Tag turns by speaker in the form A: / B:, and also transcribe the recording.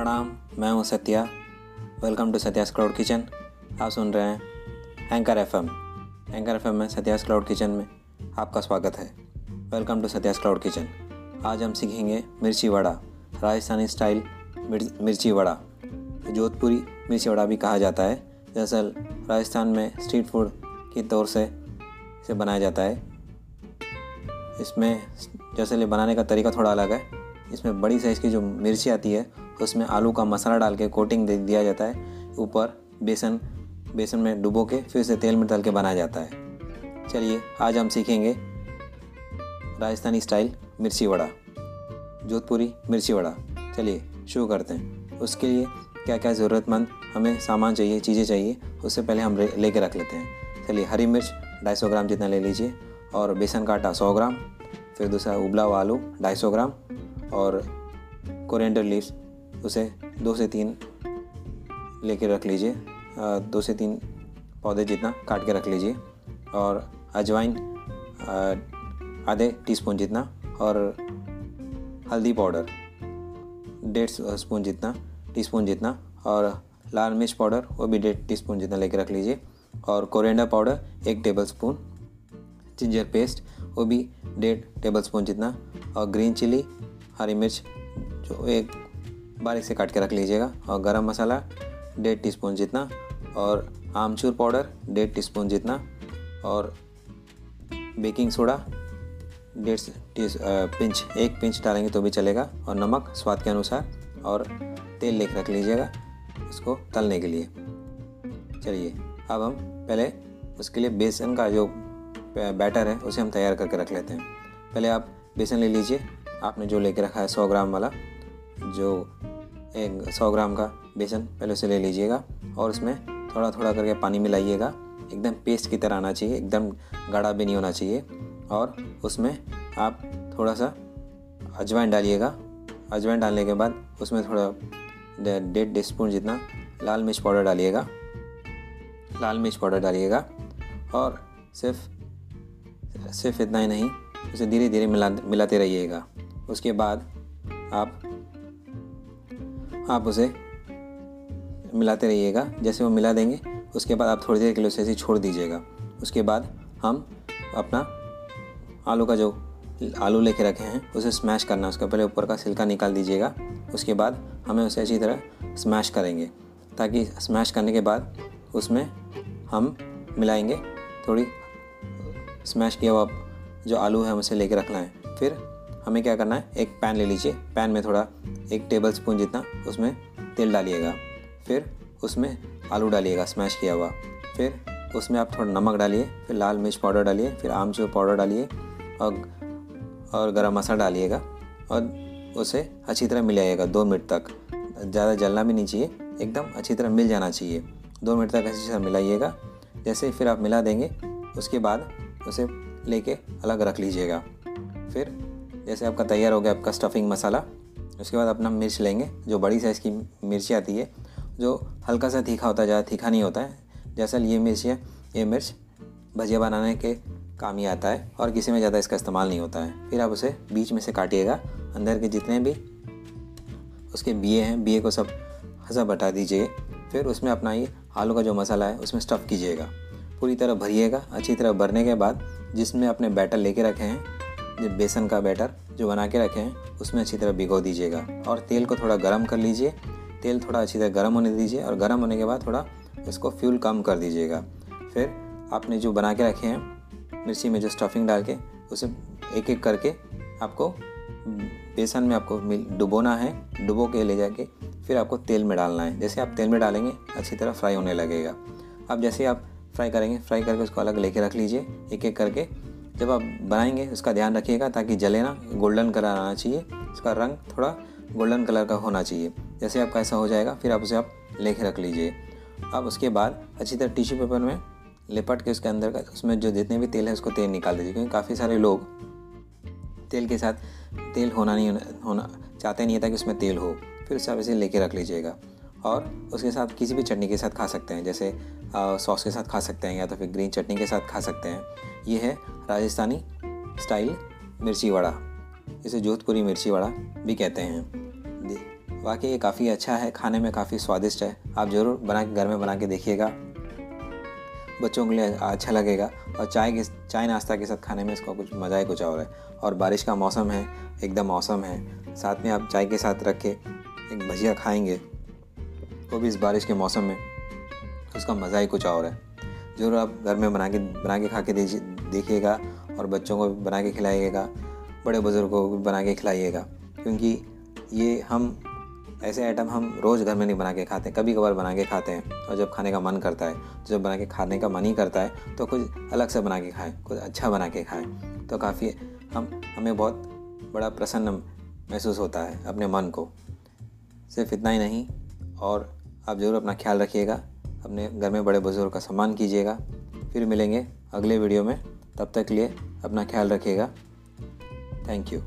A: प्रणाम, मैं हूँ Satya. Welcome to Satya's cloud kitchen आप सुन रहे हैं Anchor F M Anchor F M में सत्यास क्लाउड किचन में आपका स्वागत है। Welcome to Satya's cloud kitchen आज हम सीखेंगे मिर्ची वड़ा, राजस्थानी स्टाइल मिर्ची वड़ा। जोधपुरी मिर्ची वड़ा भी कहा जाता है। दरअसल राजस्थान में स्ट्रीट फ़ूड के तौर से इसे बनाया जाता है। इसमें जैसे बनाने का तरीका थोड़ा अलग है। इसमें बड़ी साइज़ की जो मिर्ची आती है उसमें आलू का मसाला डाल के कोटिंग दे दिया जाता है। ऊपर बेसन बेसन में डुबो के फिर से तेल में तल के बनाया जाता है। चलिए, आज हम सीखेंगे राजस्थानी स्टाइल मिर्ची वड़ा, जोधपुरी मिर्ची वड़ा। चलिए, शुरू करते हैं। उसके लिए क्या क्या ज़रूरतमंद हमें सामान चाहिए, चीज़ें चाहिए, उससे पहले हम ले कर रख लेते हैं। चलिए, हरी मिर्च ढाई सौ ग्राम जितना ले लीजिए और बेसन का आटा सौ ग्राम, फिर दूसरा उबला हुआ आलू ढाई सौ ग्राम और कोरिएंडर लीव्स उसे दो से तीन लेके रख लीजिए। दो से तीन पौधे जितना काट के रख लीजिए। और अजवाइन आधे टीस्पून जितना और हल्दी पाउडर, डेढ़ स्पून जितना, टीस्पून जितना और लाल मिर्च पाउडर, वो भी डेढ़ टी स्पून जितना लेके रख लीजिए। और कोरिएंडर पाउडर, एक टेबल स्पून, जिंजर पेस्ट, वो भी डेढ़ टेबल स्पून जितना और ग्रीन चिली, हरी मिर्च, जो एक बारीक से काट के रख लीजिएगा और गरम मसाला डेढ़ टीस्पून जितना और आमचूर पाउडर डेढ़ टीस्पून जितना और बेकिंग सोडा डेढ़ टी पिंच, एक पिंच डालेंगे तो भी चलेगा और नमक स्वाद के अनुसार और तेल लेकर रख लीजिएगा इसको तलने के लिए। चलिए, अब हम पहले उसके लिए बेसन का जो बैटर है उसे हम तैयार करके रख लेते हैं। पहले आप बेसन ले लीजिए। आपने जो लेके रखा है सौ ग्राम वाला, जो एक सौ ग्राम का बेसन पहले उसे ले लीजिएगा और उसमें थोड़ा थोड़ा करके पानी मिलाइएगा। एकदम पेस्ट की तरह आना चाहिए, एकदम गाढ़ा भी नहीं होना चाहिए। और उसमें आप थोड़ा सा अजवाइन डालिएगा। अजवाइन डालने के बाद उसमें थोड़ा डेढ़ टी स्पून जितना लाल मिर्च पाउडर डालिएगा। लाल मिर्च पाउडर डालिएगा और सिर्फ़ सिर्फ़ इतना ही नहीं, उसे धीरे धीरे मिला, मिलाते रहिएगा। उसके बाद आप आप उसे मिलाते रहिएगा, जैसे वो मिला देंगे, उसके बाद आप थोड़ी देर के लिए उसे ऐसे छोड़ दीजिएगा। उसके बाद हम अपना आलू का जो आलू लेके रखे हैं, उसे स्मैश करना है। उसका पहले ऊपर का छिलका निकाल दीजिएगा, उसके बाद हमें उसे अच्छी तरह स्मैश करेंगे। ताकि स्मैश करने के बाद उसमें हम मिलाएँगे, थोड़ी स्मैश किया हुआ जो आलू है उसे लेके रखना है फिर हमें क्या करना है? एक पैन ले लीजिए। पैन में थोड़ा एक टेबल स्पून जितना, उसमें तेल डालिएगा। फिर उसमें आलू डालिएगा स्मैश किया हुआ। फिर उसमें आप थोड़ा नमक डालिए, फिर लाल मिर्च पाउडर डालिए, फिर आमचूर पाउडर डालिए, और और गरम मसाला डालिएगा, और उसे अच्छी तरह मिलाइएगा, दो मिनट तक। ज़्यादा जलना भी नहीं चाहिए, एकदम अच्छी तरह मिल जाना चाहिए। दो मिनट तक अच्छी तरह मिलाइएगा। जैसे फिर आप मिला देंगे, उसके बाद उसे लेके अलग रख लीजिएगा। फिर जैसे आपका तैयार हो गया आपका स्टफिंग मसाला, उसके बाद अपना मिर्च लेंगे, जो बड़ी साइज़ की मिर्ची आती है, जो हल्का सा तीखा होता है, ज़्यादा तीखा नहीं होता है जैसा ये मिर्च है, ये मिर्च भजिया बनाने के काम ही आता है, और किसी में ज़्यादा इसका इस्तेमाल नहीं होता है। फिर आप उसे बीच में से काटिएगा, अंदर के जितने भी उसके बिए हैं बिए को सब सब हटा दीजिए, फिर उसमें अपना ये आलू का जो मसाला है, उसमें स्टफ़ कीजिएगा। पूरी तरह भरिएगा, अच्छी तरह भरने के बाद जिसमें अपने बैटर लेके रखे हैं बेसन का बैटर जो बना के रखे हैं उसमें अच्छी तरह भिगो दीजिएगा। और तेल को थोड़ा गर्म कर लीजिए। तेल थोड़ा अच्छी तरह गर्म होने दीजिए और गर्म होने के बाद थोड़ा इसको फ्यूल कम कर दीजिएगा। फिर आपने जो बना के रखे हैं, मिर्ची में जो स्टफिंग डाल के, उसे एक एक करके आपको बेसन में आपको डुबोना है, डुबो के ले जाके फिर आपको तेल में डालना है। जैसे आप तेल में डालेंगे, अच्छी तरह फ्राई होने लगेगा। अब जैसे आप फ्राई करेंगे, फ्राई करके उसको अलग लेके रख लीजिए एक एक करके। जब आप बनाएँगे, उसका ध्यान रखिएगा ताकि जले ना गोल्डन कलर आना चाहिए। इसका रंग थोड़ा गोल्डन कलर का होना चाहिए। जैसे आपका ऐसा हो जाएगा, फिर आप उसे आप लेके रख लीजिए। अब उसके बाद अच्छी तरह टिश्यू पेपर में लिपट के उसके अंदर का, उसमें जो जितने भी तेल है, उसको तेल निकाल दीजिए, क्योंकि काफ़ी सारे लोग तेल के साथ तेल होना नहीं, होना, चाहते नहीं है ताकि उसमें तेल हो। फिर उसे आप इसे लेके रख लीजिएगा। और उसके साथ किसी भी चटनी के साथ खा सकते हैं, जैसे सॉस के साथ खा सकते हैं या तो फिर ग्रीन चटनी के साथ खा सकते हैं। ये है राजस्थानी स्टाइल मिर्ची वड़ा, इसे जोधपुरी मिर्ची वड़ा भी कहते हैं। वाकई ये काफ़ी अच्छा है, खाने में काफ़ी स्वादिष्ट है। आप ज़रूर बना के घर में बना के देखिएगा। बच्चों के लिए अच्छा लगेगा। और चाय के, चाय नाश्ता के साथ खाने में इसका कुछ, मज़ा ही कुछ और है। और बारिश का मौसम है, एकदम मौसम है। साथ में आप चाय के साथ रख के एक भजिया खाएँगे, वो भी इस बारिश के मौसम में। उसका मज़ा ही कुछ और है। ज़रूर आप घर में बना के बना के खा के देखिएगा और बच्चों को बना के खिलाइएगा, बड़े बुज़ुर्गों को भी बना के खिलाइएगा। क्योंकि ये हम, ऐसे आइटम हम रोज़ घर में नहीं बना के खाते कभी कभार बना के खाते हैं। और जब खाने का मन करता है तो जब बना के खाने का मन ही करता है तो कुछ अलग से बना के खाएँ, कुछ अच्छा बना के खाएँ। तो काफ़ी हम, हमें बहुत बड़ा प्रसन्न महसूस होता है अपने मन को। सिर्फ़ इतना ही नहीं, और आप ज़रूर अपना ख्याल रखिएगा। अपने घर में बड़े बुज़ुर्ग का सम्मान कीजिएगा। फिर मिलेंगे अगले वीडियो में। तब तक के लिए अपना ख्याल रखिएगा। Thank you